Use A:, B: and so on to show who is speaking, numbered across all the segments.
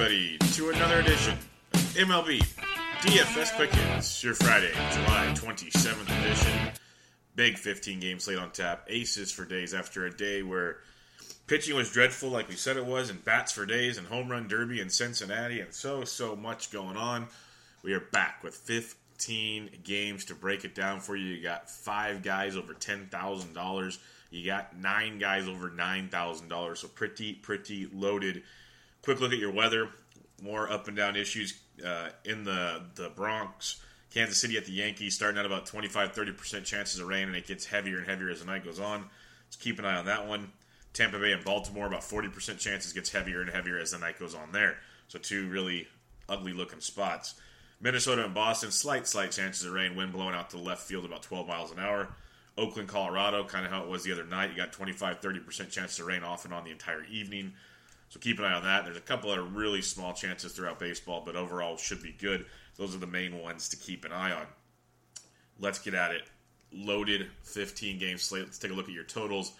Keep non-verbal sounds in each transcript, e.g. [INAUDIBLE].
A: Everybody, to another edition of MLB DFS Hits, your Friday, July 27th edition. Big 15 game slate on tap. Aces for days after a day where pitching was dreadful, like we said it was, and bats for days, and home run derby in Cincinnati, and so, so much going on. We are back with 15 games to break it down for you. You got five guys over $10,000. You got nine guys over $9,000. So pretty, pretty loaded. Quick look at your weather. More up and down issues uh, in the, the Bronx. Kansas City at the Yankees starting at about 25 30% chances of rain, and it gets heavier and heavier as the night goes on. Let's keep an eye on that one. Tampa Bay and Baltimore, about 40% chances gets heavier and heavier as the night goes on there. So, two really ugly looking spots. Minnesota and Boston, slight, slight chances of rain, wind blowing out to the left field about 12 miles an hour. Oakland, Colorado, kind of how it was the other night. You got 25 30% chances of rain off and on the entire evening. So keep an eye on that. There's a couple of really small chances throughout baseball, but overall should be good. Those are the main ones to keep an eye on. Let's get at it. Loaded 15 game slate. Let's take a look at your totals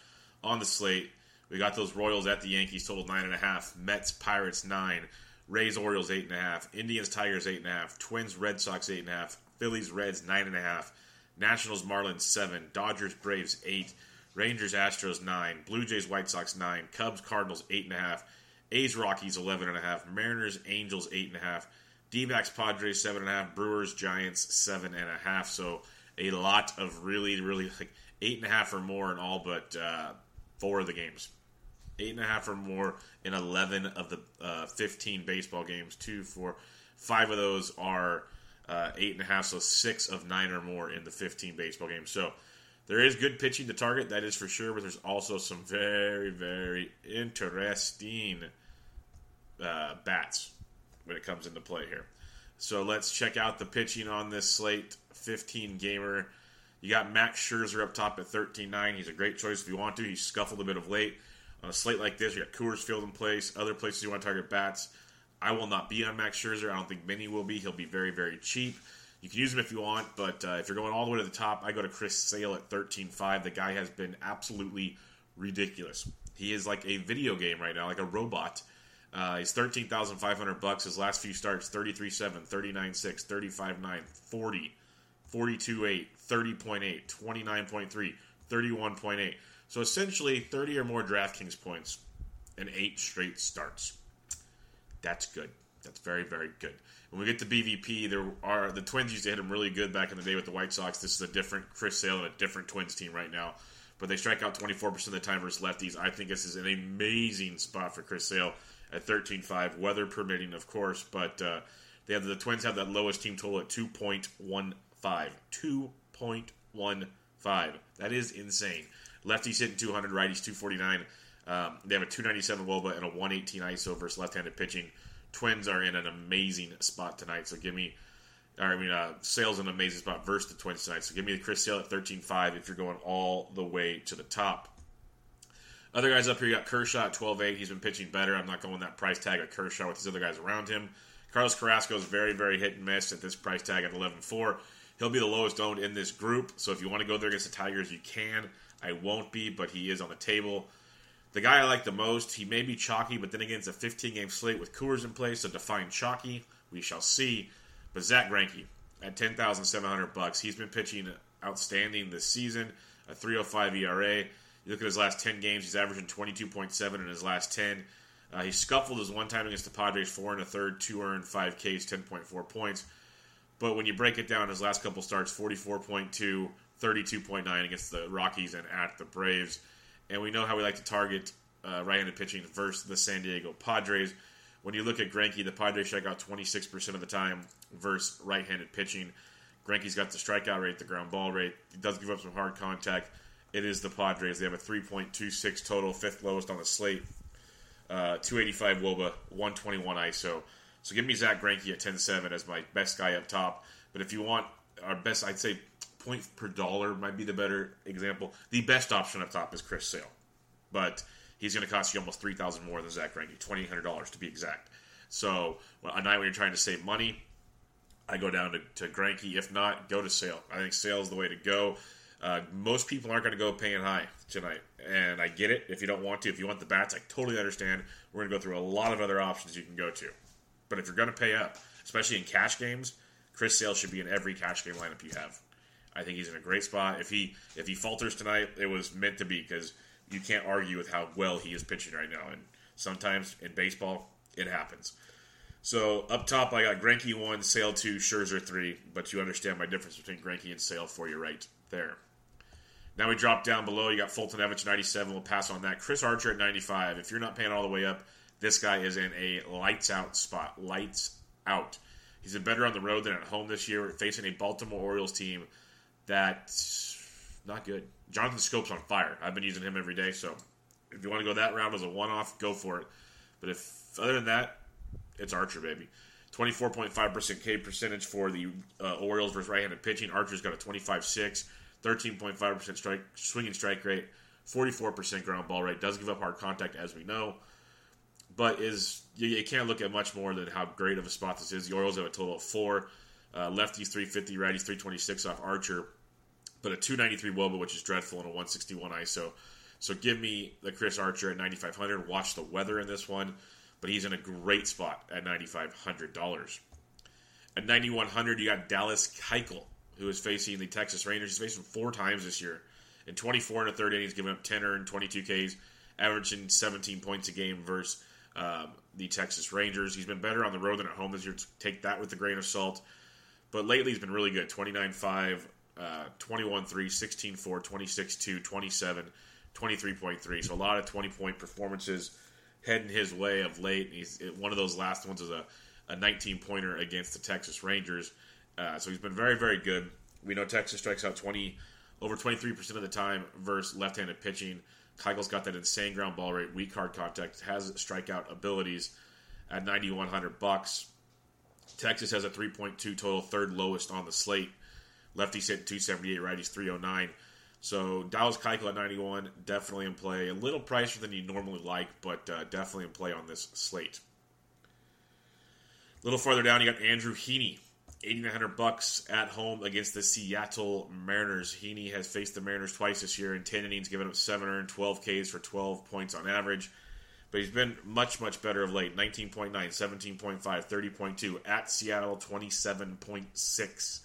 A: on the slate. We got those Royals at the Yankees total nine and a half. Mets Pirates nine. Rays Orioles eight and a half. Indians Tigers eight and a half. Twins Red Sox eight and a half. Phillies Reds nine and a half. Nationals Marlins seven. Dodgers Braves eight. Rangers Astros nine. Blue Jays White Sox nine. Cubs Cardinals eight and a half. A's Rockies eleven and a half. Mariners Angels eight and a half. D-backs Padres seven and a half. Brewers Giants seven and a half. So a lot of really really like eight and a half or more in all but uh, four of the games. Eight and a half or more in eleven of the uh, fifteen baseball games. Two, four, five of those are uh, eight and a half. So six of nine or more in the fifteen baseball games. So there is good pitching to target, that is for sure. But there's also some very very interesting uh, bats when it comes into play here. So let's check out the pitching on this slate. 15 gamer. You got Max Scherzer up top at 13-9. He's a great choice if you want to. He's scuffled a bit of late. On a slate like this, you got Coors Field in place. Other places you want to target bats. I will not be on Max Scherzer. I don't think many will be. He'll be very, very cheap. You can use him if you want, but uh, if you're going all the way to the top, I go to Chris Sale at 13-5. The guy has been absolutely ridiculous. He is like a video game right now, like a robot. Uh, he's 13,500 bucks. His last few starts 33-7, 39-6, 35-9, 40, 42-8, 30.8, 29.3, 31.8. So essentially 30 or more DraftKings points and 8 straight starts. That's good. That's very very good. When we get to BVP, there are the Twins used to hit him really good back in the day with the White Sox. This is a different Chris Sale and a different Twins team right now. But they strike out 24% of the time versus lefties. I think this is an amazing spot for Chris Sale at 13-5, weather permitting, of course. But uh, they have the Twins have that lowest team total at 2.15. 2.15. That is insane. Lefties hitting 200, righties 249. Um, they have a 297 Woba and a 118 ISO versus left-handed pitching. Twins are in an amazing spot tonight, so give me. I mean, uh, Sale's in an amazing spot versus the Twins tonight. So give me the Chris Sale at 13-5 if you're going all the way to the top. Other guys up here, you got Kershaw at 12-8. He's been pitching better. I'm not going that price tag of Kershaw with these other guys around him. Carlos Carrasco is very, very hit and miss at this price tag at 11-4. He'll be the lowest owned in this group. So if you want to go there against the Tigers, you can. I won't be, but he is on the table. The guy I like the most, he may be chalky, but then again, it's a 15 game slate with Coors in place, so define chalky. We shall see. But Zack Greinke at 10,700 bucks, he's been pitching outstanding this season. A 3.05 ERA. You look at his last 10 games, he's averaging 22.7 in his last 10. Uh, he scuffled his one time against the Padres, four and a third, two earned, five Ks, 10.4 points. But when you break it down, his last couple starts, 44.2, 32.9 against the Rockies and at the Braves. And we know how we like to target uh, right-handed pitching versus the San Diego Padres. When you look at Greinke, the Padres strike out 26% of the time versus right-handed pitching. Greinke's got the strikeout rate, the ground ball rate. He does give up some hard contact. It is the Padres. They have a 3.26 total, fifth lowest on the slate. Uh, 285 Woba, 121 ISO. So give me Zack Greinke at 10-7 as my best guy up top. But if you want our best, I'd say point per dollar might be the better example. The best option up top is Chris Sale. But he's going to cost you almost 3000 more than Zack Greinke, $2,800 to be exact. So well, a night when you're trying to save money, I go down to, to. If not, go to Sale. I think Sale is the way to go. Uh, most people aren't going to go paying high tonight, and I get it. If you don't want to, if you want the bats, I totally understand. We're going to go through a lot of other options you can go to. But if you're going to pay up, especially in cash games, Chris Sale should be in every cash game lineup you have. I think he's in a great spot. If he if he falters tonight, it was meant to be because you can't argue with how well he is pitching right now. And sometimes in baseball, it happens. So up top, I got Greinke one, Sale two, Scherzer three. But you understand my difference between Greinke and Sale for you right there. Now we drop down below. You got Foltynewicz 97. We'll pass on that. Chris Archer at 95. If you're not paying all the way up, this guy is in a lights out spot. Lights out. He's been better on the road than at home this year, facing a Baltimore Orioles team that's not good. Jonathan Schoop's on fire. I've been using him every day, so if you want to go that round as a one off, go for it. But if other than that, it's Archer, baby. 24.5% K percentage for the uh, Orioles versus right handed pitching. Archer's got a 25 6. 13.5% strike swinging strike rate, 44% ground ball rate. Does give up hard contact, as we know, but is you, you, can't look at much more than how great of a spot this is. The Orioles have a total of four uh, lefties 350, righties 326 off Archer, but a 293 Woba, which is dreadful, and a 161 ISO. So give me the Chris Archer at 9,500. Watch the weather in this one, but he's in a great spot at $9,500. At 9,100, you got Dallas Keuchel who is facing the Texas Rangers. He's faced them four times this year. In 24 and a third innings, giving up 10 earned, 22 Ks, averaging 17 points a game versus um, the Texas Rangers. He's been better on the road than at home this year. Take that with a grain of salt. But lately, he's been really good 29 5, uh, 21 3, 16 4, 26 2, 27, 23.3. So a lot of 20 point performances heading his way of late. He's one of those last ones is a, a 19 pointer against the Texas Rangers. Uh, so he's been very, very good. We know Texas strikes out 20 over 23% of the time versus left-handed pitching. Keuchel's got that insane ground ball rate, weak hard contact, has strikeout abilities at 9100 bucks. Texas has a 3.2 total, third lowest on the slate. Lefties hit 278, righties 309. So Dallas Keuchel at 91, definitely in play. A little pricier than you normally like, but uh, definitely in play on this slate. A little farther down, you got Andrew Heaney 8900 bucks at home against the Seattle Mariners. Heaney has faced the Mariners twice this year in 10 innings, giving up 7 earned, 12 Ks for 12 points on average. But he's been much, much better of late 19.9, 17.5, 30.2. At Seattle, 27.6.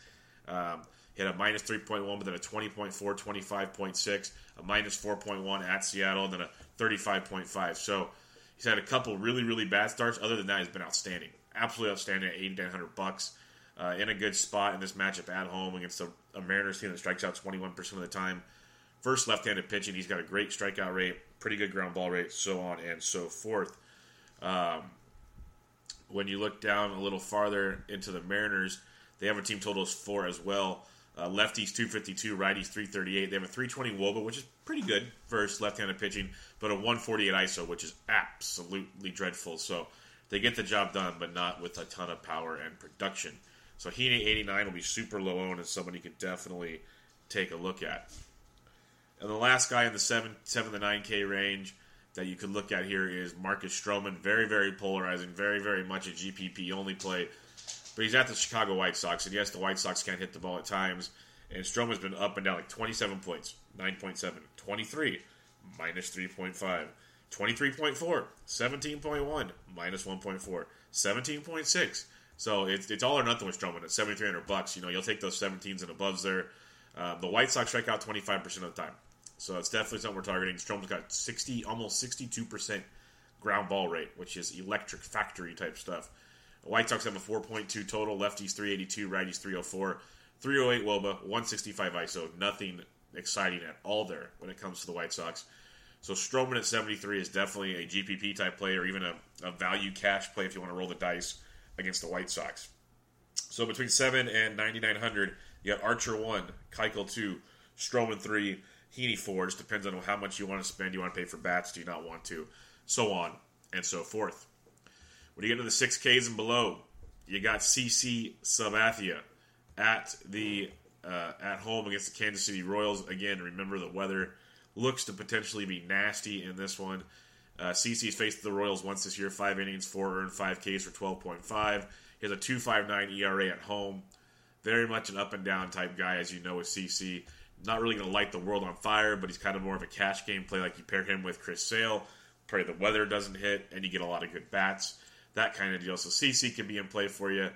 A: Um, he had a minus 3.1, but then a 20.4, 25.6, a minus 4.1 at Seattle, and then a 35.5. So he's had a couple really, really bad starts. Other than that, he's been outstanding. Absolutely outstanding at 8,900 bucks uh, in a good spot in this matchup at home against a, a Mariners team that strikes out 21% of the time. First left-handed pitching, he's got a great strikeout rate, pretty good ground ball rate, so on and so forth. Um, when you look down a little farther into the Mariners, they have a team total of four as well. Uh, lefties 252, righties 338. They have a 320 Woba, which is pretty good versus left-handed pitching, but a 148 ISO, which is absolutely dreadful. So they get the job done, but not with a ton of power and production. So Heaney 89 will be super low owned and somebody could definitely take a look at. And the last guy in the 7, 7 to 9K range that you could look at here is Marcus Stroman. Very, very polarizing. Very, very much a GPP only play. but he's at the Chicago White Sox, and yes, the White Sox can't hit the ball at times. And Stroman's been up and down like 27 points, 9.7, 23, minus 3.5, 23.4, 17.1, minus 1.4, 17.6. So it's, it's all or nothing with Stroman at 7,300 bucks. You know, you'll take those 17s and aboves there. Uh, the White Sox strike out 25% of the time. So it's definitely something we're targeting. Stroman's got 60, almost 62% ground ball rate, which is electric factory type stuff. The White Sox have a 4.2 total, lefties 382, righties 304, 308 Woba, 165 ISO. Nothing exciting at all there when it comes to the White Sox. So Stroman at 73 is definitely a GPP type play or even a, a value cash play if you want to roll the dice against the White Sox. So between 7 and 9,900, you got Archer 1, Keuchel 2, Stroman 3, Heaney 4. Just depends on how much you want to spend. You want to pay for bats? Do you not want to? So on and so forth. When you get into the 6Ks and below, you got CC Sabathia at the uh, at home against the Kansas City Royals. Again, remember the weather looks to potentially be nasty in this one. Uh, CC's faced the Royals once this year, five innings, four earned, five Ks for 12.5. He has a 2.59 ERA at home. Very much an up and down type guy, as you know, with CC. Not really going to light the world on fire, but he's kind of more of a cash game play. Like you pair him with Chris Sale, pray the weather doesn't hit, and you get a lot of good bats. That kind of deal. So CC can be in play for you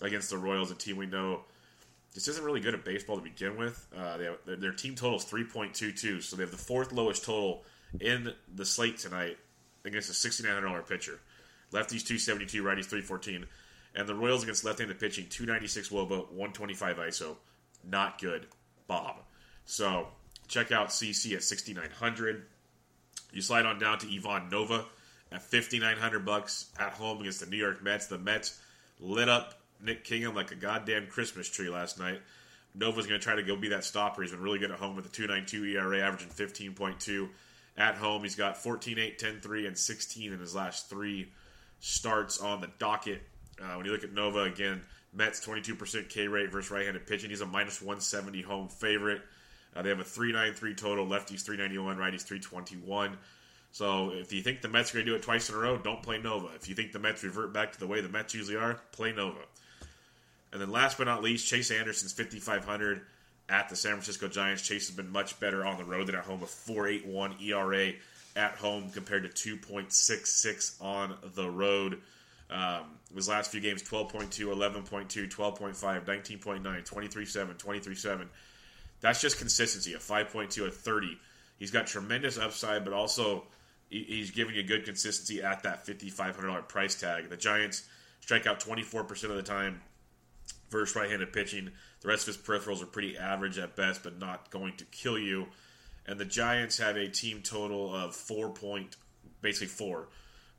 A: against the Royals, a team we know just isn't really good at baseball to begin with. Uh, they have, their team total is 3.22, so they have the fourth lowest total in the slate tonight against a $6,900 pitcher. Lefties 272, righties 314. And the Royals against left-handed pitching 296 Woba, 125 ISO. Not good, Bob. So check out CC at 6,900. You slide on down to Ivan Nova at 5,900 bucks at home against the New York Mets. The Mets lit up Nick Kingham like a goddamn Christmas tree last night. Nova's going to try to go be that stopper. He's been really good at home with a 2.92 ERA, averaging 15.2. At home, he's got 14, 8, 10, 3, and 16 in his last three starts on the docket. Uh, when you look at Nova, again, Mets 22% K rate versus right handed pitching. He's a minus 170 home favorite. Uh, they have a 393 total, lefties 391, righties 321. So if you think the Mets are going to do it twice in a row, don't play Nova. If you think the Mets revert back to the way the Mets usually are, play Nova. And then last but not least, Chase Anderson's 5,500 at the San Francisco Giants. Chase has been much better on the road than at home, a 4.81 ERA at home compared to 2.66 on the road. Um, his last few games 12.2, 11.2, 12.5, 19.9, 23.7, 23.7. That's just consistency. A 5.2, a 30. He's got tremendous upside, but also he's giving you good consistency at that $5,500 price tag. The Giants strike out 24% of the time versus right-handed pitching. The rest of his peripherals are pretty average at best, but not going to kill you. And the Giants have a team total of four point, basically four.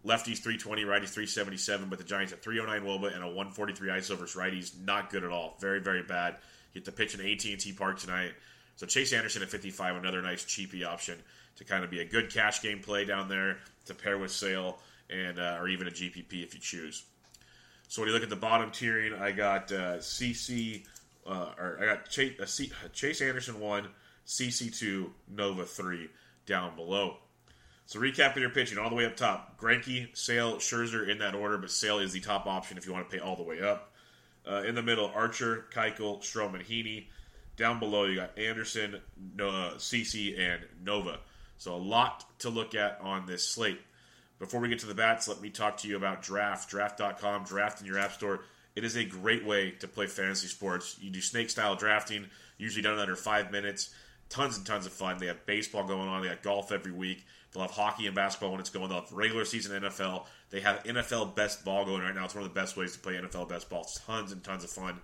A: Lefties 320, righties 377, but the Giants at 309 Woba and a 143 ISO versus righties. Not good at all. Very, very bad. Get to pitch in AT&T Park tonight. So Chase Anderson at 55, another nice cheapy option to kind of be a good cash game play down there to pair with Sale and uh, or even a GPP if you choose. So when you look at the bottom tiering, I got uh, CC, uh, or I got Chase, uh, C, Chase Anderson one, CC two, Nova three down below. So recapping your pitching all the way up top: Greinke, Sale, Scherzer in that order, but Sale is the top option if you want to pay all the way up. Uh, in the middle, Archer, Keuchel, Stroman, Heaney. Down below, you got Anderson, uh, CC, and Nova. So a lot to look at on this slate. Before we get to the bats, let me talk to you about Draft. Draft.com, draft in your app store. It is a great way to play fantasy sports. You do snake style drafting, usually done in under five minutes. Tons and tons of fun. They have baseball going on. They have golf every week. They'll have hockey and basketball when it's going. They'll have regular season NFL. They have NFL best ball going right now. It's one of the best ways to play NFL best ball. It's tons and tons of fun.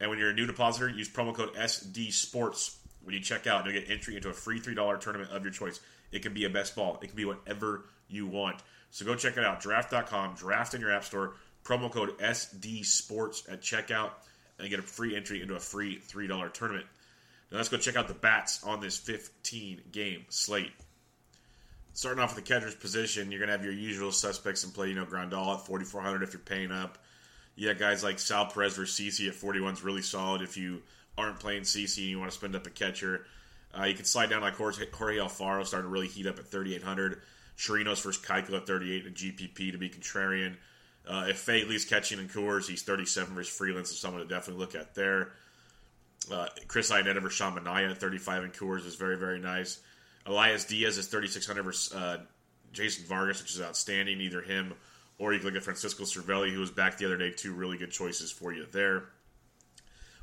A: And when you're a new depositor, use promo code SD Sports when you check out. You'll get entry into a free $3 tournament of your choice. It can be a best ball. It can be whatever you want. So go check it out. Draft.com, draft in your app store, promo code SD Sports at checkout, and get a free entry into a free $3 tournament. Now let's go check out the bats on this 15 game slate. Starting off with the catcher's position, you're going to have your usual suspects in play. You know, Grandal at 4,400 if you're paying up. You got guys like Sal Perez versus CC at 41 is really solid if you aren't playing CC and you want to spend up a catcher. Uh, you can slide down like Jorge Alfaro, starting to really heat up at 3,800. Chirinos versus Keuchel at 38 and GPP to be contrarian. Uh, if Fate catching in Coors, he's 37 versus Freeland, so someone to definitely look at there. Uh, Chris Iannetta versus Sean Manaea at 35 in Coors is very, very nice. Elias Diaz is 3,600 versus uh, Jason Vargas, which is outstanding. Either him or you can look at Francisco Cervelli, who was back the other day. Two really good choices for you there.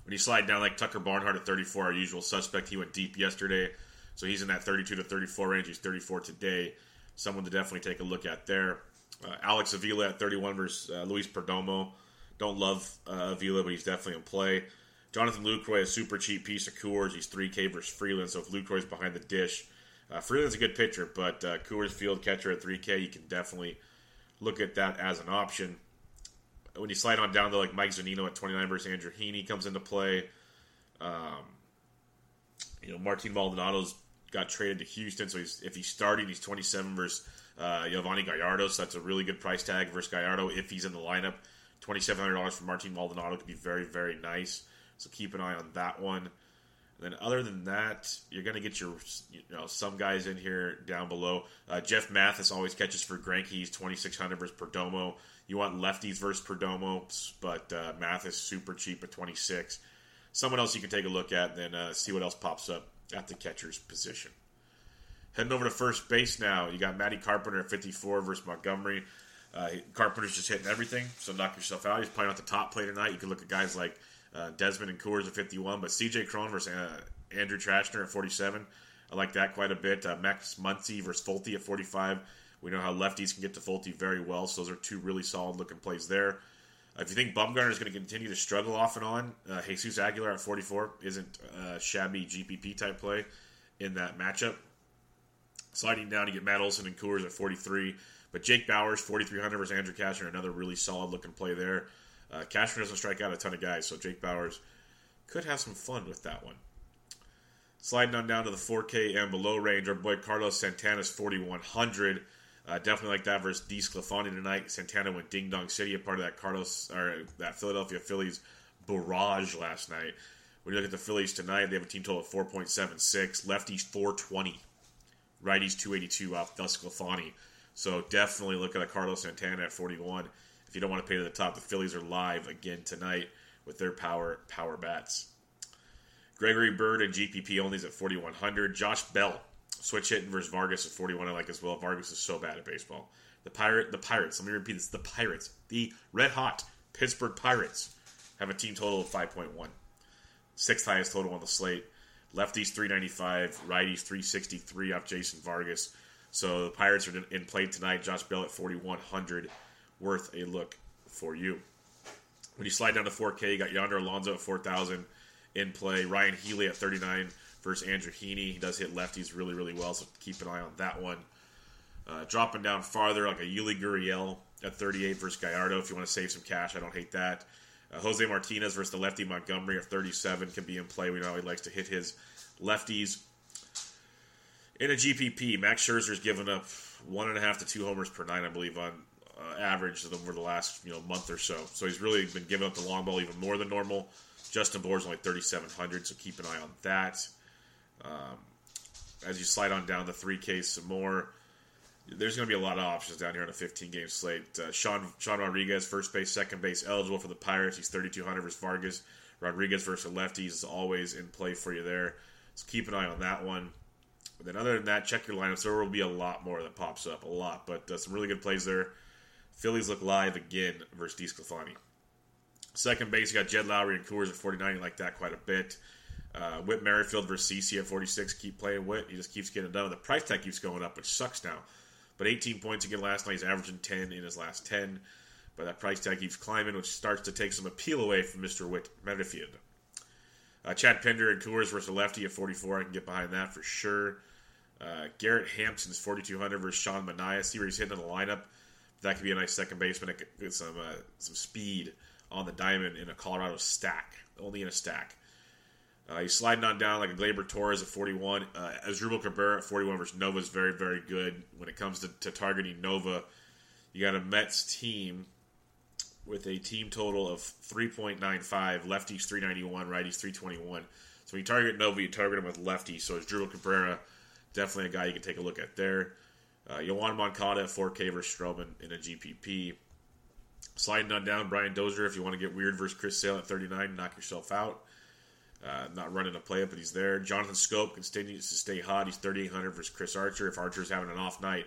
A: When you slide down like Tucker Barnhart at 34, our usual suspect, he went deep yesterday. So he's in that 32 to 34 range. He's 34 today. Someone to definitely take a look at there. Uh, Alex Avila at 31 versus uh, Luis Perdomo. Don't love uh, Avila, but he's definitely in play. Jonathan Lucroy, a super cheap piece of Coors. He's 3K versus Freeland. So if Lucroy's behind the dish, uh, Freeland's a good pitcher, but uh, Coors field catcher at 3K, you can definitely look at that as an option. When you slide on down to like Mike Zunino at 29 versus Andrew Heaney comes into play. Um, you know, Martin Maldonado's got traded to Houston, so he's, if he's starting, he's 27 versus uh, Yovani Gallardo, so that's a really good price tag versus Gallardo if he's in the lineup. $2,700 for Martin Maldonado could be very, very nice. So keep an eye on that one. And then other than that, you're going to get your you know some guys in here down below. Uh, Jeff Mathis always catches for Greinke. He's 2600 versus Perdomo. You want lefties versus Perdomo, but uh, Mathis super cheap at 26. Someone else you can take a look at, and then uh, see what else pops up at the catcher's position. Heading over to first base now, you got Matty Carpenter at 54 versus Montgomery. Uh, Carpenter's just hitting everything, so knock yourself out. He's playing off the top play tonight. You can look at guys like uh, Desmond and Coors at 51, but CJ Cron versus uh, Andrew Cashner at 47. I like that quite a bit. Uh, Max Muncy versus Folty at 45. We know how lefties can get to Folty very well, so those are two really solid looking plays there. Uh, if you think Bumgarner is going to continue to struggle off and on, uh, Jesus Aguilar at 44 isn't a shabby GPP type play in that matchup. Sliding down, you get Matt Olson and Coors at 43. But Jake Bauers, 4,300 versus Andrew Cashner, another really solid looking play there. Uh, Cashner doesn't strike out a ton of guys, so Jake Bauers could have some fun with that one. Sliding on down to the 4K and below range, our boy Carlos Santana's 4,100. Uh, definitely like that versus DeSclafani tonight. Santana went Ding Dong City, a part of that Carlos or that Philadelphia Phillies barrage last night. When you look at the Phillies tonight, they have a team total of 4.76, lefties 420, righties 282 off DeSclafani. So definitely look at a Carlos Santana at 41 if you don't want to pay to the top. The Phillies are live again tonight with their power power bats. Gregory Bird and GPP only is at 4100. Josh Bell switch hitting versus Vargas at 41. I like as well. Vargas is so bad at baseball. The pirate, the Pirates. Let me repeat this: the Pirates, the red hot Pittsburgh Pirates, have a team total of 5.1, sixth highest total on the slate. Lefties 395, righties 363 off Jason Vargas. So the Pirates are in play tonight. Josh Bell at 4100, worth a look for you. When you slide down to 4K, you got Yonder Alonso at 4000 in play. Ryan Healy at 39 versus Andrew Heaney. He does hit lefties really, really well, so keep an eye on that one. Uh, dropping down farther, like a Yuli Gurriel at 38 versus Gallardo. If you want to save some cash, I don't hate that. Uh, Jose Martinez versus the lefty Montgomery at 37 can be in play. We know he likes to hit his lefties. In a GPP, Max Scherzer's given up one and a half to two homers per nine, I believe, on uh, average over the last you know month or so. So he's really been giving up the long ball even more than normal. Justin Bour's only 3,700, so keep an eye on that. Um, as you slide on down the 3K some more, there's going to be a lot of options down here on a 15 game slate. Uh, Sean Sean Rodriguez, first base, second base, eligible for the Pirates. He's 3,200 versus Vargas. Rodriguez versus lefties is always in play for you there. So keep an eye on that one. But then other than that, check your lineups. There will be a lot more that pops up, a lot, but uh, some really good plays there. Phillies look live again versus DeSclafani. Second base, you got Jed Lowrie and Coors at 49. You like that quite a bit. Uh, Whit Merrifield versus CC at 46. Keep playing Whit. He just keeps getting done. The price tag keeps going up, which sucks now. But 18 points again last night. He's averaging 10 in his last 10. But that price tag keeps climbing, which starts to take some appeal away from Mr. Whit Merrifield. Uh, Chad Pinder and Coors versus lefty at 44. I can get behind that for sure. Uh, Garrett Hampson's 4,200 versus Sean Manaea. See where he's hitting in the lineup. That could be a nice second baseman. Get some uh, some speed on the diamond in a Colorado stack, only in a stack. Uh, he's sliding on down like a Gleyber Torres at 41. Uh, Asdrubal Cabrera at 41 versus Nova is very, very good. When it comes to, to targeting Nova, you got a Mets team with a team total of 3.95, lefties 391, righties 321. So when you target Nova, you target him with lefties. So Asdrubal Cabrera, definitely a guy you can take a look at there. Uh, Yoan Moncada at 4K versus Stroman in a GPP. Sliding on down, Brian Dozier, if you want to get weird versus Chris Sale at 39, knock yourself out. Uh, not running a play, up, but he's there. Jonathan Schoop continues to stay hot. He's 3,800 versus Chris Archer. If Archer's having an off night,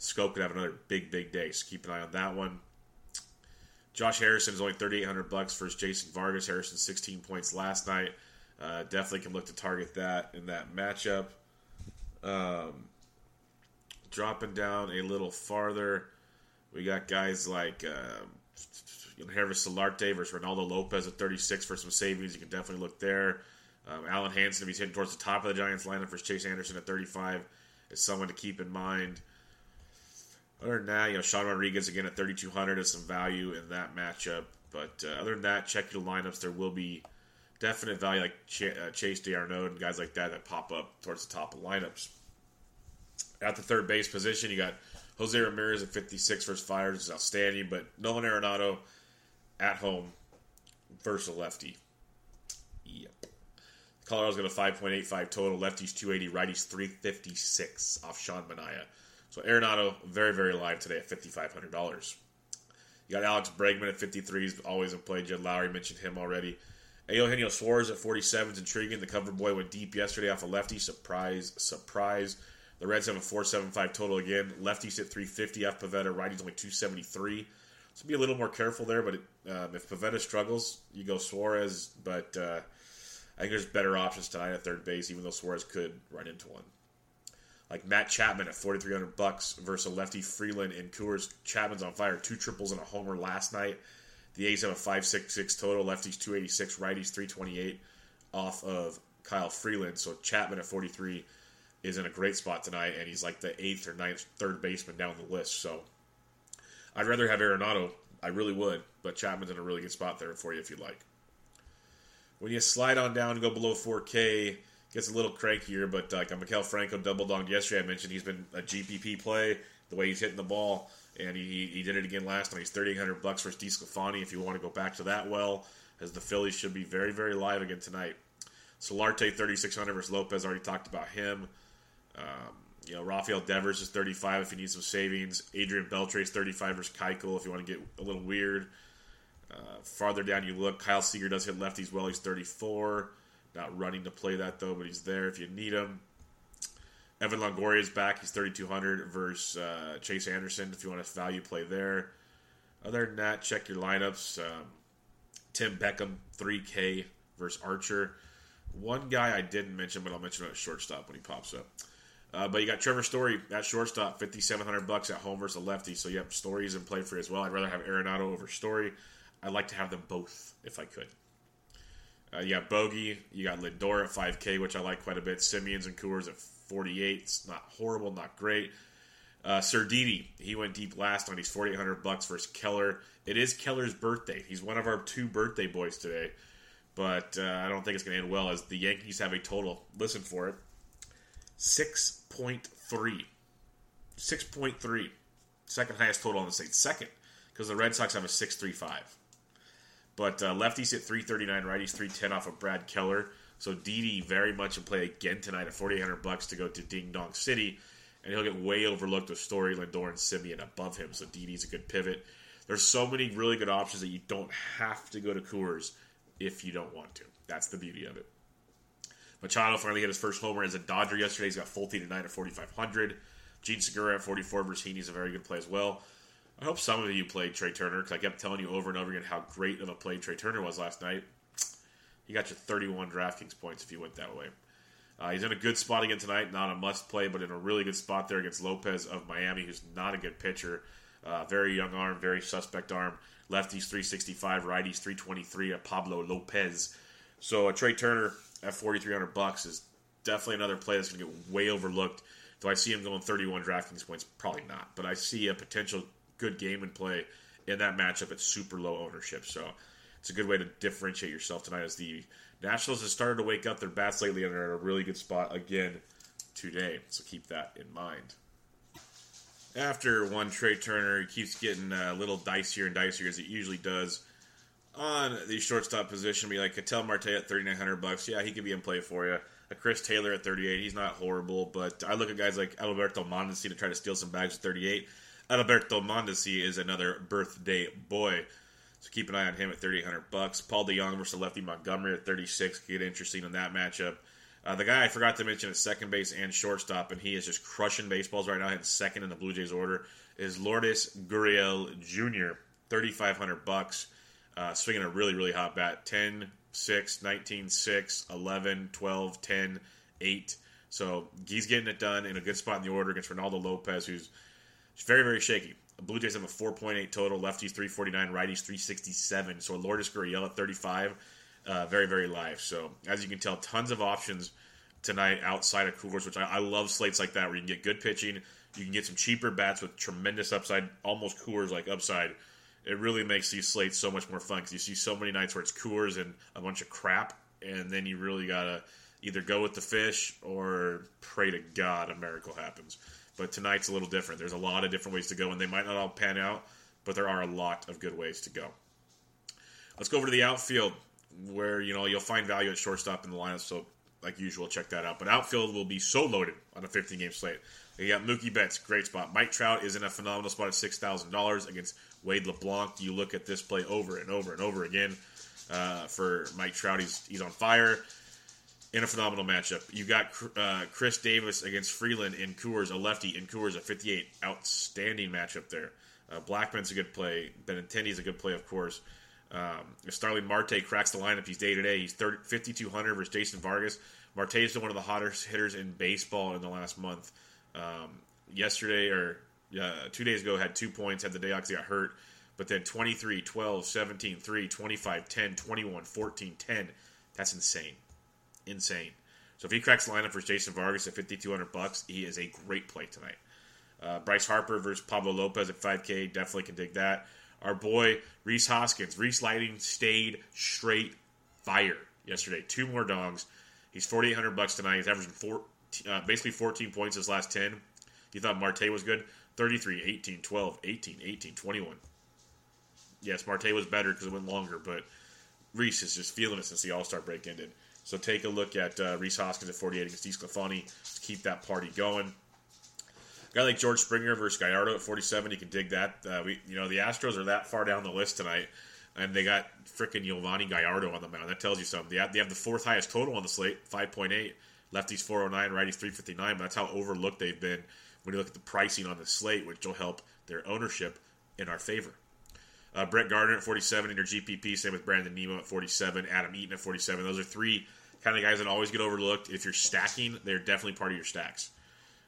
A: Schoop could have another big, big day. So keep an eye on that one. Josh Harrison is only 3,800 bucks versus Jason Vargas. Harrison 16 points last night. Uh, definitely can look to target that in that matchup. Um, dropping down a little farther, we got guys like uh, Hervis Solarte versus Reynaldo Lopez at 36 for some savings. You can definitely look there. Um, Alen Hanson, if he's hitting towards the top of the Giants lineup versus Chase Anderson at 35, is someone to keep in mind. Other than that, you know, Sean Rodriguez again at 3,200 is some value in that matchup. But uh, other than that, check your lineups. There will be definite value like Ch- uh, Chase D'Arnaud and guys like that that pop up towards the top of lineups. At the third base position, you got Jose Ramirez at 56 versus Fiers is outstanding, but Nolan Arenado at home versus a lefty. Yep. Colorado's got a 5.85 total. Lefties 280, righties 356 off Sean Manaea. So Arenado, very, very live today at $5,500. You got Alex Bregman at 53. He's always in play. Jed Lowrie mentioned him already. Eugenio Suarez at 47 is intriguing. The cover boy went deep yesterday off a lefty. Surprise, surprise. The Reds have a 475 total again. Lefties at 350 off Pivetta. Righties only 273. So be a little more careful there. But it, um, if Pivetta struggles, you go Suarez. But uh, I think there's better options tonight at third base, even though Suarez could run into one. Like Matt Chapman at 4,300 bucks versus lefty Freeland and Coors. Chapman's on fire. Two triples and a homer last night. The A's have a 566 total. Lefties 286, righties 328 off of Kyle Freeland. So Chapman at 43 is in a great spot tonight, and he's like the eighth or ninth third baseman down the list. So I'd rather have Arenado. I really would, but Chapman's in a really good spot there for you if you'd like. When you slide on down and go below 4K, gets a little crankier, but uh, like a Maikel Franco double donged yesterday, I mentioned he's been a GPP play, the way he's hitting the ball, and he, he did it again last night. He's 3800 bucks for DeSclafani if you want to go back to that well, as the Phillies should be very, very live again tonight. Solarte 3600 versus Lopez, already talked about him. Um, you know, Rafael Devers is 35 if you need some savings. Adrian Beltre is 35 versus Keuchel if you want to get a little weird. Uh, farther down you look, Kyle Seager does hit lefties well. He's 34. Not running to play that though, but he's there if you need him. Evan Longoria is back. He's 3,200 versus uh, Chase Anderson if you want a value play there. Other than that, check your lineups. Um, Tim Beckham, 3K versus Archer. One guy I didn't mention, but I'll mention at shortstop when he pops up. Uh, but you got Trevor Story at shortstop, 5700 bucks at home versus a lefty. So, yep, Story's in play for you as well. I'd rather have Arenado over Story. I'd like to have them both if I could. Uh, you got Bogey. You got Lindor at 5K, which I like quite a bit. Simmons and Coors at 48. It's not horrible, not great. Uh, Didi, he went deep last on. He's 4,800 bucks versus Keller. It is Keller's birthday. He's one of our two birthday boys today. But uh, I don't think it's going to end well as the Yankees have a total, listen for it, 6.3. 6.3. Second highest total on the state. Second, because the Red Sox have a 6.35. But uh, lefties hit 339, righties 310 off of Brad Keller. So Didi very much in play again tonight at 4,800 bucks to go to Ding Dong City, and he'll get way overlooked with Story, Lindor, and Simeon above him. So Didi's a good pivot. There's so many really good options that you don't have to go to Coors if you don't want to. That's the beauty of it. Machado finally hit his first homer as a Dodger yesterday. He's got Folty tonight at 4,500. Jean Segura at 44 versus Heaney's a very good play as well. I hope some of you played Trea Turner because I kept telling you over and over again how great of a play Trea Turner was last night. He got you 31 DraftKings points if you went that way. Uh, he's in a good spot again tonight. Not a must play, but in a really good spot there against Lopez of Miami, who's not a good pitcher. Uh, very young arm, very suspect arm. Lefties 365, righties 323 at Pablo Lopez. So a Trey Turner at 4,300 bucks is definitely another play that's going to get way overlooked. Do I see him going 31 DraftKings points? Probably not. But I see a potential good game and play in that matchup at super low ownership. So it's a good way to differentiate yourself tonight as the Nationals have started to wake up their bats lately and are in a really good spot again today. So keep that in mind. After one Trea Turner, he keeps getting a little dicier and dicier as it usually does on the shortstop position. Be like Ketel Marte at thirty nine hundred bucks. Yeah, he could be in play for you. A Chris Taylor at thirty eight. He's not horrible, but I look at guys like Alberto Mondesi to try to steal some bags at thirty eight. Alberto Mondesi is another birthday boy. So keep an eye on him at 3,800 bucks. Paul DeJong versus lefty Montgomery at 36. Get interesting in that matchup. Uh, the guy I forgot to mention at second base and shortstop, and he is just crushing baseballs right now, hitting second in the Blue Jays order, is Lourdes Gurriel Jr. 3,500 bucks. Uh, swinging a really, really hot bat. 10, 6, 19, 6, 11, 12, 10, 8. So he's getting it done in a good spot in the order against Reynaldo Lopez, who's very, very shaky. Blue Jays have a 4.8 total, lefties 349, righties 367. So Lourdes Gurriel at 35, uh, very, very live. So as you can tell, tons of options tonight outside of Coors, which I, I, love slates like that where you can get good pitching, you can get some cheaper bats with tremendous upside, almost Coors like upside. It really makes these slates so much more fun because you see so many nights where it's Coors and a bunch of crap, and then you really gotta either go with the fish or pray to God a miracle happens. But tonight's a little different. There's a lot of different ways to go, and they might not all pan out, but there are a lot of good ways to go. Let's go over to the outfield, where you know you'll find value at shortstop in the lineup. So, like usual, check that out. But outfield will be so loaded on a 15 game slate. You got Mookie Betts, great spot. Mike Trout is in a phenomenal spot at six thousand dollars against Wade LeBlanc. You look at this play over and over and over again uh, for Mike Trout. He's he's on fire in a phenomenal matchup. You got uh, Chris Davis against Freeland in Coors, a lefty in Coors a 58. Outstanding matchup there. Uh, Blackmon's a good play. Benintendi's a good play, of course. Um, if Starling Marte cracks the lineup, he's day to day. He's 5,200 versus Jason Vargas. Marte is one of the hottest hitters in baseball in the last month. Um, yesterday, or uh, two days ago, had two points, had the day he got hurt. But then 23, 12, 17, 3, 25, 10, 21, 14, 10. That's insane insane. So if he cracks the lineup for Jason Vargas at 5200 bucks, he is a great play tonight. Uh, Bryce Harper versus Pablo Lopez at 5K, definitely can dig that. Our boy Rhys Hoskins, Rhys Lighting stayed straight fire yesterday. Two more dogs. He's 4800 bucks tonight. He's averaging four, uh, basically 14 points his last 10. You thought Marte was good? 33, 18, 12, 18, 18, 21. Yes, Marte was better because it went longer, but Rhys is just feeling it since the All Star break ended. So take a look at uh, Rhys Hoskins at 48 against DeSclafani to keep that party going. A guy like George Springer versus Gallardo at 47, you can dig that. Uh, we, you know, the Astros are that far down the list tonight, and they got freaking Yovani Gallardo on the mound. That tells you something. They have, they have the fourth highest total on the slate, 5.8. Lefties 409, righties 359. But that's how overlooked they've been when you look at the pricing on the slate, which will help their ownership in our favor. Uh, Brett Gardner at 47 in your GPP. Same with Brandon Nimmo at 47. Adam Eaton at 47. Those are three kind of guys that always get overlooked. If you're stacking, they're definitely part of your stacks.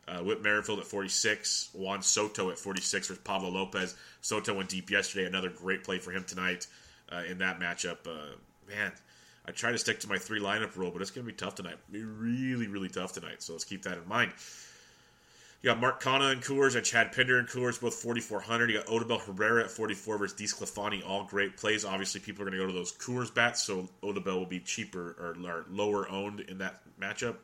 A: Uh, Merrifield at 46. Juan Soto at 46 for Pablo Lopez. Soto went deep yesterday. Another great play for him tonight uh, in that matchup. Uh, man, I try to stick to my three lineup rule, but it's going to be tough tonight. Be really, really tough tonight. So let's keep that in mind. You got Mark Canha and Coors and Chad Pinder and Coors, both 4,400. You got Odubel Herrera at 44 versus DeSclafani, all great plays. Obviously, people are going to go to those Coors bats, so Odubel will be cheaper or, or lower owned in that matchup.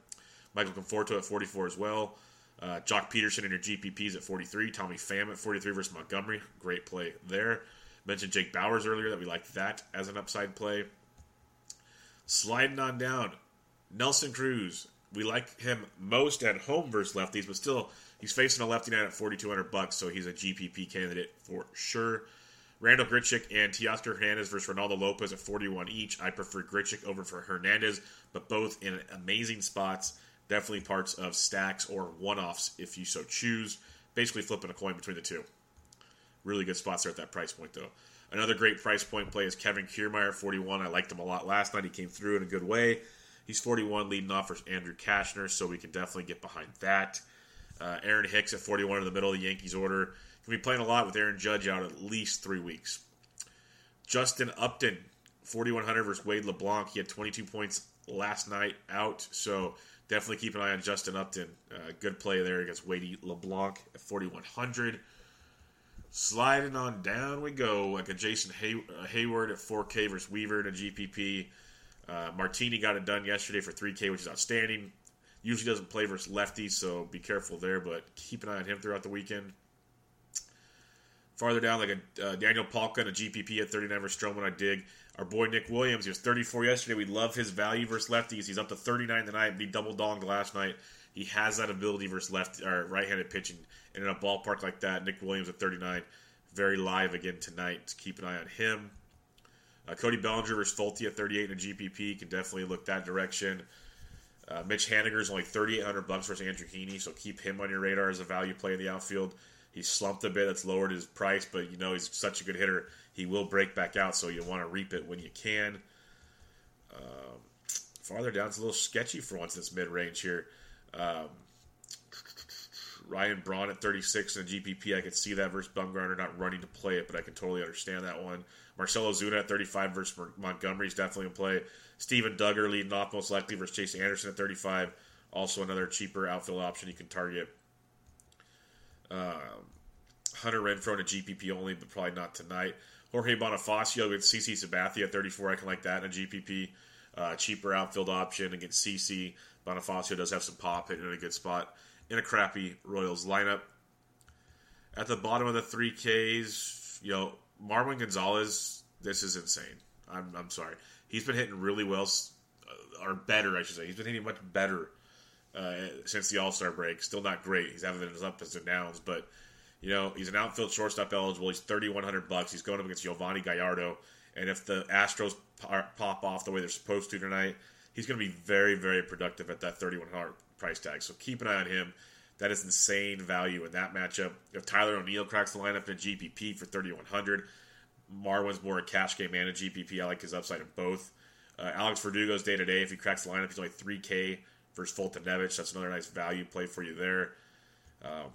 A: Michael Conforto at 44 as well. Uh, Joc Pederson in your GPPs at 43. Tommy Pham at 43 versus Montgomery. Great play there. Mentioned Jake Bauers earlier that we like that as an upside play. Sliding on down. Nelson Cruz. We like him most at home versus lefties, but still He's facing a lefty night at 4,200 bucks, so he's a GPP candidate for sure. Randall Grichuk and Teoscar Hernandez versus Reynaldo Lopez at 41 each. I prefer Grichuk over for Hernandez, but both in amazing spots. Definitely parts of stacks or one offs if you so choose. Basically, flipping a coin between the two. Really good spots there at that price point, though. Another great price point play is Kevin Kiermaier, 41. I liked him a lot last night. He came through in a good way. He's 41, leading off for Andrew Cashner, so we can definitely get behind that. Uh, Aaron Hicks at 41 in the middle of the Yankees order. Can be playing a lot with Aaron Judge out at least three weeks. Justin Upton, 4,100 versus Wade LeBlanc. He had 22 points last night out, so definitely keep an eye on Justin Upton. Uh, good play there against Wade LeBlanc at 4,100. Sliding on down we go, like a Jason Hay- uh, Heyward at 4K versus Weaver in a GPP. Uh, Martini got it done yesterday for 3K, which is outstanding. Usually doesn't play versus lefties, so be careful there. But keep an eye on him throughout the weekend. Farther down, like a uh, Daniel Palka and a GPP at 39 versus Stroman, I dig. Our boy Nick Williams, he was 34 yesterday. We love his value versus lefties. He's up to 39 tonight. Be double donged last night. He has that ability versus left or right-handed pitching, and in a ballpark like that, Nick Williams at 39, very live again tonight. Keep an eye on him. Uh, Cody Bellinger versus Folty at 38 in a GPP can definitely look that direction. Uh, Mitch Haniger is only 3,800 bucks versus Andrew Heaney, so keep him on your radar as a value play in the outfield. He slumped a bit. That's lowered his price, but you know he's such a good hitter. He will break back out, so you want to reap it when you can. Um, farther down, it's a little sketchy for once. This mid range here. Um, Ryan Braun at 36 in a GPP. I could see that versus Bumgarner not running to play it, but I can totally understand that one. Marcell Ozuna at 35 versus Montgomery is definitely in play. Steven Duggar leading off most likely versus Chase Anderson at 35. Also another cheaper outfield option you can target. Um, Hunter Renfroe in a GPP only, but probably not tonight. Jorge Bonifacio against CC Sabathia at 34. I can like that in a GPP. Uh, cheaper outfield option against CC. Bonifacio does have some pop hitting in a good spot in a crappy Royals lineup. At the bottom of the 3Ks, you know, Marwin Gonzalez, this is insane. I'm, I'm sorry. He's been hitting really well, uh, or better, I should say. He's been hitting much better uh, since the All Star break. Still not great. He's having his ups and downs, but you know he's an outfield shortstop eligible. He's thirty one hundred bucks. He's going up against Yovani Gallardo, and if the Astros pop off the way they're supposed to tonight, he's going to be very very productive at that thirty one hundred price tag. So keep an eye on him. That is insane value in that matchup. If Tyler O'Neill cracks the lineup in GPP for 3,100, Marwin's more a cash game and a GPP. I like his upside in both. Uh, Alex Verdugo's day to day. If he cracks the lineup, he's only 3K versus Foltynewicz. That's another nice value play for you there. Um,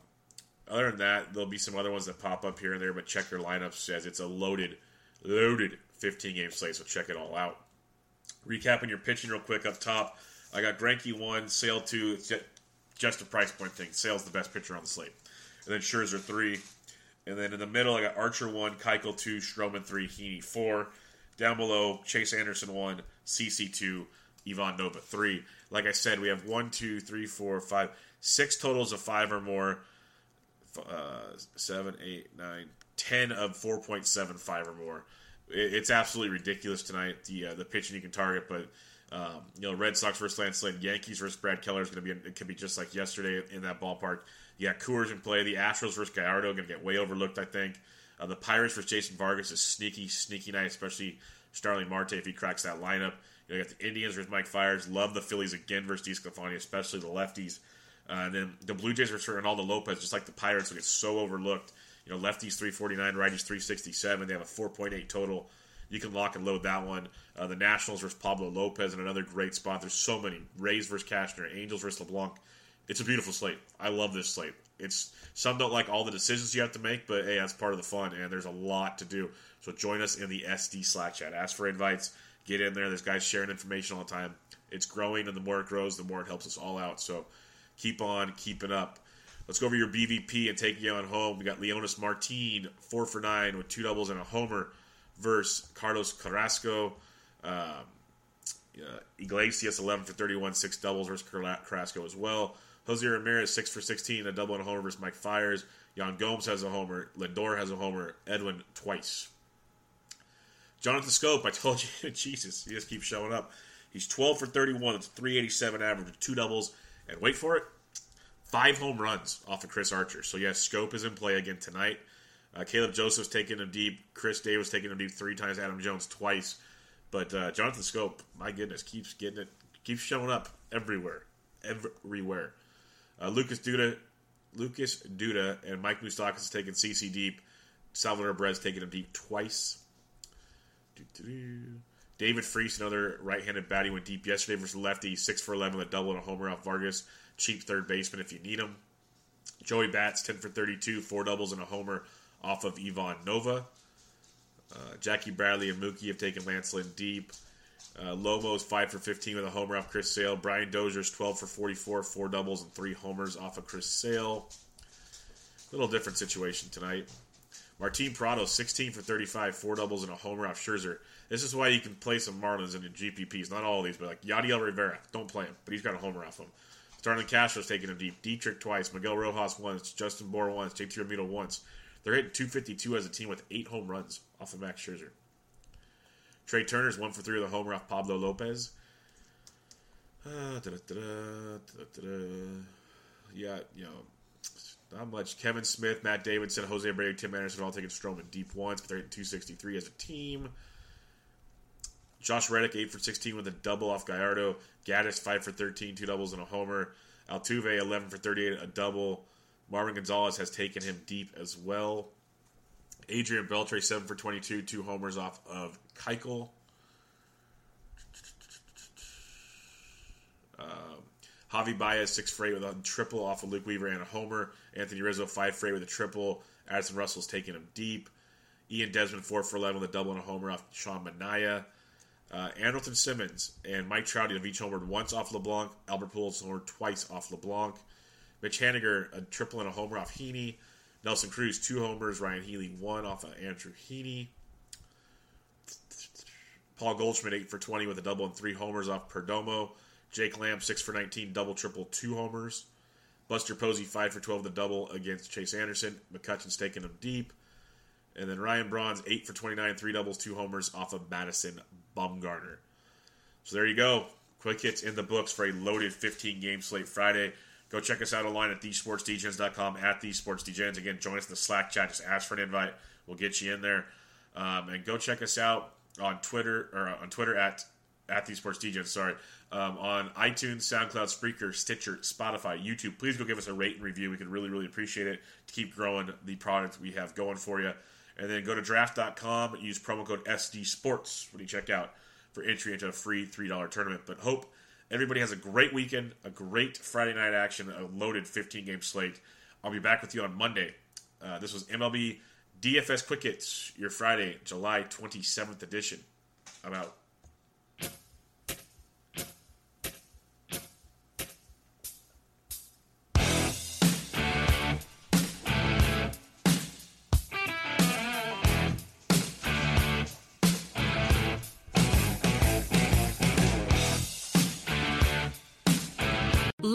A: other than that, there'll be some other ones that pop up here and there, but check your lineups as it's a loaded, loaded 15 game slate, so check it all out. Recapping your pitching real quick up top. I got Greinke 1, Sale 2. It's just a price point thing. Sale's the best pitcher on the slate. And then Scherzer 3. And then in the middle, I got Archer 1, Keuchel 2, Stroman 3, Heaney 4. Down below, Chase Anderson 1, CC 2, Ivan Nova 3. Like I said, we have one, two, three, four, five, six totals of five or more. Uh, seven, eight, nine, ten of 4.75 or more. it's absolutely ridiculous tonight, the uh, the pitching you can target, but um, you know, Red Sox versus Lance Lynn, Yankees versus Brad Keller is going to be it could be just like yesterday in that ballpark. You got Coors in play. The Astros versus Gallardo going to get way overlooked, I think. Uh, the Pirates versus Jason Vargas is sneaky, sneaky night, especially Starling Marte if he cracks that lineup. You, know, you got the Indians versus Mike Fiers. Love the Phillies again versus DeSclafani, especially the lefties. Uh, and then the Blue Jays versus Reynaldo Lopez, just like the Pirates, will get so overlooked. You know, lefties 349, righties 367. They have a 4.8 total. You can lock and load that one. Uh, the Nationals versus Pablo Lopez in another great spot. There's so many. Rays versus Cashner, Angels versus LeBlanc. It's a beautiful slate. I love this slate. It's some don't like all the decisions you have to make, but hey, that's part of the fun, and there's a lot to do. So join us in the SD Slack chat. Ask for invites. Get in there. There's guys sharing information all the time. It's growing, and the more it grows, the more it helps us all out. So keep on keeping up. Let's go over your BVP and take you on home. We got Leonys Martin, four for nine with two doubles and a homer, versus Carlos Carrasco. Um, uh, Iglesias, 11 for 31, six doubles versus Carrasco as well. Jose Ramirez, 6 for 16, a double and a homer versus Mike Fiers. Yan Gomes has a homer. Lindor has a homer. Edwin twice. Jonathan Schoop, I told you, [LAUGHS] Jesus, he just keeps showing up. He's 12 for 31. It's 387 average with two doubles. And wait for it, five home runs off of Chris Archer. So, yes, Schoop is in play again tonight. Uh, Caleb Joseph's taking him deep. Chris Davis taking him deep three times. Adam Jones twice. But uh, Jonathan Schoop, my goodness, keeps getting it, keeps showing up everywhere, everywhere. Uh, Lucas Duda, Lucas Duda, and Mike Moustakas is taken CC deep. Salvador Perez taking him deep twice. David Freese, another right-handed batter, went deep yesterday versus lefty, six for eleven a double and a homer off Vargas. Cheap third baseman if you need him. Joey Bats, ten for thirty-two, four doubles and a homer off of Ivan Nova. Uh, Jackie Bradley and Mookie have taken Lance Lynn deep. Uh, Lomo's 5 for 15 with a homer off Chris Sale. Brian Dozier's 12 for 44, four doubles and three homers off of Chris Sale. Little different situation tonight. Martin Prado, 16 for 35, four doubles and a homer off Scherzer. This is why you can play some Marlins in your GPPs. Not all of these, but like Yadiel Rivera, don't play him, but he's got a homer off him. Starlin Castro's taking him deep. Dietrich twice. Miguel Rojas once. Justin Bour once. JT Realmuto once. They're hitting 252 as a team with eight home runs off of Max Scherzer. Trea Turner's one for three with a homer off Pablo Lopez. Uh. Yeah, you know, not much. Kevan Smith, Matt Davidson, Jose Abreu, Tim Anderson all taking Stroman deep once, but they're hitting 263 as a team. Josh Reddick, 8 for 16 with a double off Gallardo. Gattis, 5 for 13, two doubles and a homer. Altuve, 11 for 38, a double. Marwin Gonzalez has taken him deep as well. Adrian Beltre, 7 for 22, two homers off of Keuchel. Um, Javi Baez, 6 for 8 with a triple off of Luke Weaver and a homer. Anthony Rizzo, 5 for 8 with a triple. Addison Russell's taking him deep. Ian Desmond, 4 for 11 with a double and a homer off Sean Manaea. Uh, Andrelton Simmons and Mike Trout have each homered once off LeBlanc. Albert Pujols homered twice off LeBlanc. Mitch Haniger, a triple and a homer off Heaney. Nelson Cruz, two homers. Ryon Healy, one off of Andrew Heaney. Paul Goldschmidt, 8 for 20 with a double and three homers off Perdomo. Jake Lamb, 6 for 19, double, triple, two homers. Buster Posey, 5 for 12 with a double against Chase Anderson. McCutchen's taking him deep. And then Ryan Braun's 8 for 29, three doubles, two homers off of Madison Bumgarner. So there you go. Quick hits in the books for a loaded 15 game slate Friday. Go check us out online at thesportsdgens.com, at thesportsdgens. Again, join us in the Slack chat. Just ask for an invite. We'll get you in there. Um, and go check us out on Twitter, or on Twitter at at thesportsdgens, sorry. Um, on iTunes, SoundCloud, Spreaker, Stitcher, Spotify, YouTube. Please go give us a rate and review. We could really, really appreciate it to keep growing the product we have going for you. And then go to draft.com, use promo code SD Sports when you check out for entry into a free $3 tournament. But hope everybody has a great weekend, a great Friday night action, a loaded 15 game slate. I'll be back with you on Monday. Uh, this was MLB DFS Quick Hits, your Friday, July 27th edition. I'm out.